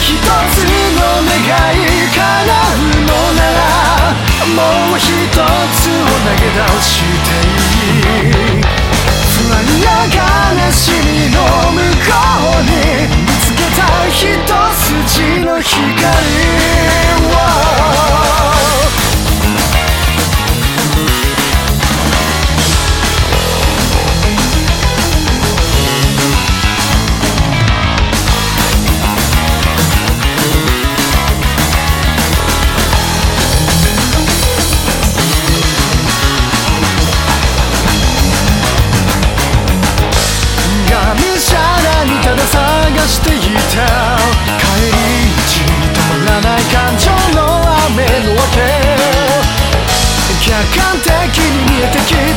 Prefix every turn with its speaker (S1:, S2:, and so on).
S1: 一つの願い叶うのならもう一つを投げ倒していい。不安や悲しみの向こうに見つけた一筋の光。感情の雨のわけ客観的に見えてき